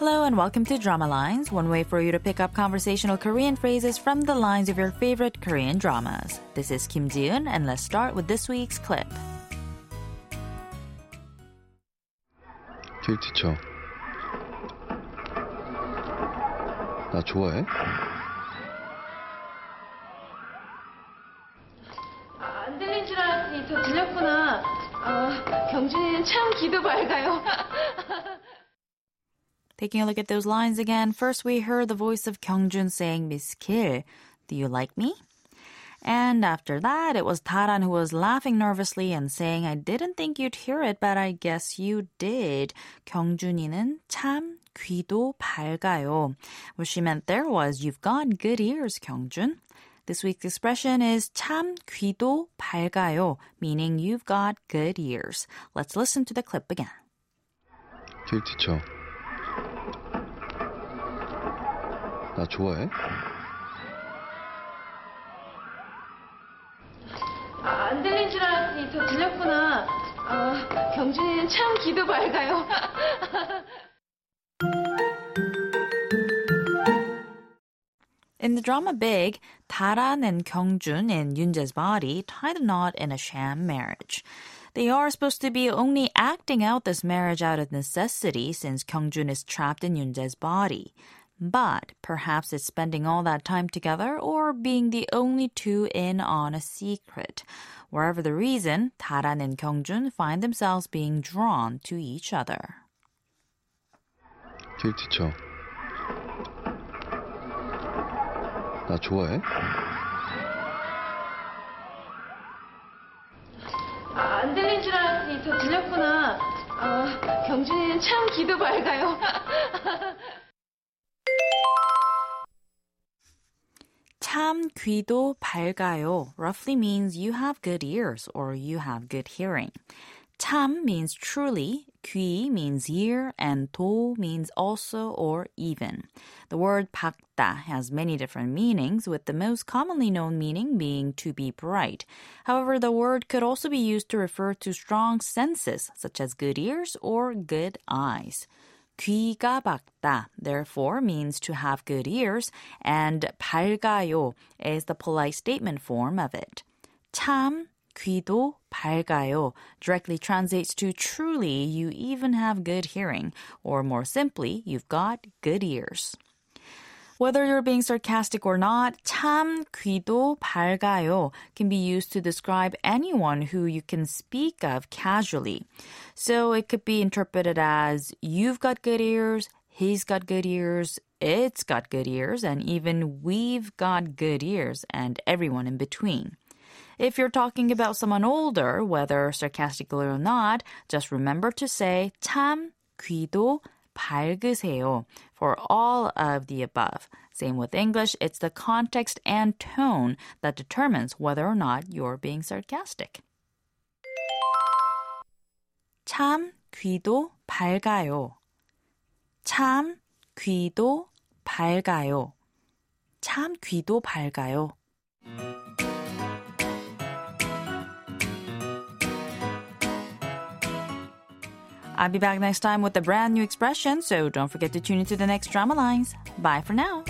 Hello and welcome to Drama Lines, one way for you to pick up conversational Korean phrases from the lines of your favorite Korean dramas. This is Kim Jiun, and let's start with this week's clip. 길 지쳐. 나 좋아해? 아, 안 들린 줄 알았더니 더 들렸구나. 어, 경준이는 참 기도 밝아요. Taking a look at those lines again, first we heard the voice of Kyungjun saying, Miss Kil, do you like me? And after that, it was Taran who was laughing nervously and saying, I didn't think you'd hear it, but I guess you did. 경준이는 참 귀도 밝아요. What she meant there was, you've got good ears, 경준. This week's expression is 참 귀도 밝아요, meaning you've got good ears. Let's listen to the clip again. 길 지 나 좋아해? 아, 안 들린 줄 들렸구나. 아, 경준이는 참 밝아요. In the drama Big, Taran and Kyungjun in Yunjae's body tie the knot in a sham marriage. They are supposed to be only acting out this marriage out of necessity since Kyungjun is trapped in Yunjae's body. But perhaps it's spending all that time together or being the only two in on a secret. Wherever the reason, Taran and Kyungjun find themselves being drawn to each other. 길 지쳐. 나 좋아해? 아, 안 들린 줄 알았더니 더 들렸구나. 어, 경준이는 참 기도 밝아요. 참 귀도 밝아요 roughly means you have good ears or you have good hearing. 참 means truly, 귀 means ear, and 도 means also or even. The word 밝다 has many different meanings, with the most commonly known meaning being to be bright. However, the word could also be used to refer to strong senses, such as good ears or good eyes. 귀가 밝다, therefore, means to have good ears, and 밝아요 is the polite statement form of it. 참 귀도 밝아요 directly translates to truly, you even have good hearing, or more simply, you've got good ears. Whether you're being sarcastic or not, 참 귀도 밝아요 can be used to describe anyone who you can speak of casually. So it could be interpreted as you've got good ears, he's got good ears, it's got good ears, and even we've got good ears, and everyone in between. If you're talking about someone older, whether sarcastically or not, just remember to say 참 귀도 밝으세요 for all of the above. Same with English, it's the context and tone that determines whether or not you're being sarcastic. 참 귀도 밝아요. 참 귀도 밝아요. 참 귀도 밝아요. I'll be back next time with a brand new expression, so don't forget to tune into the next drama lines. Bye for now.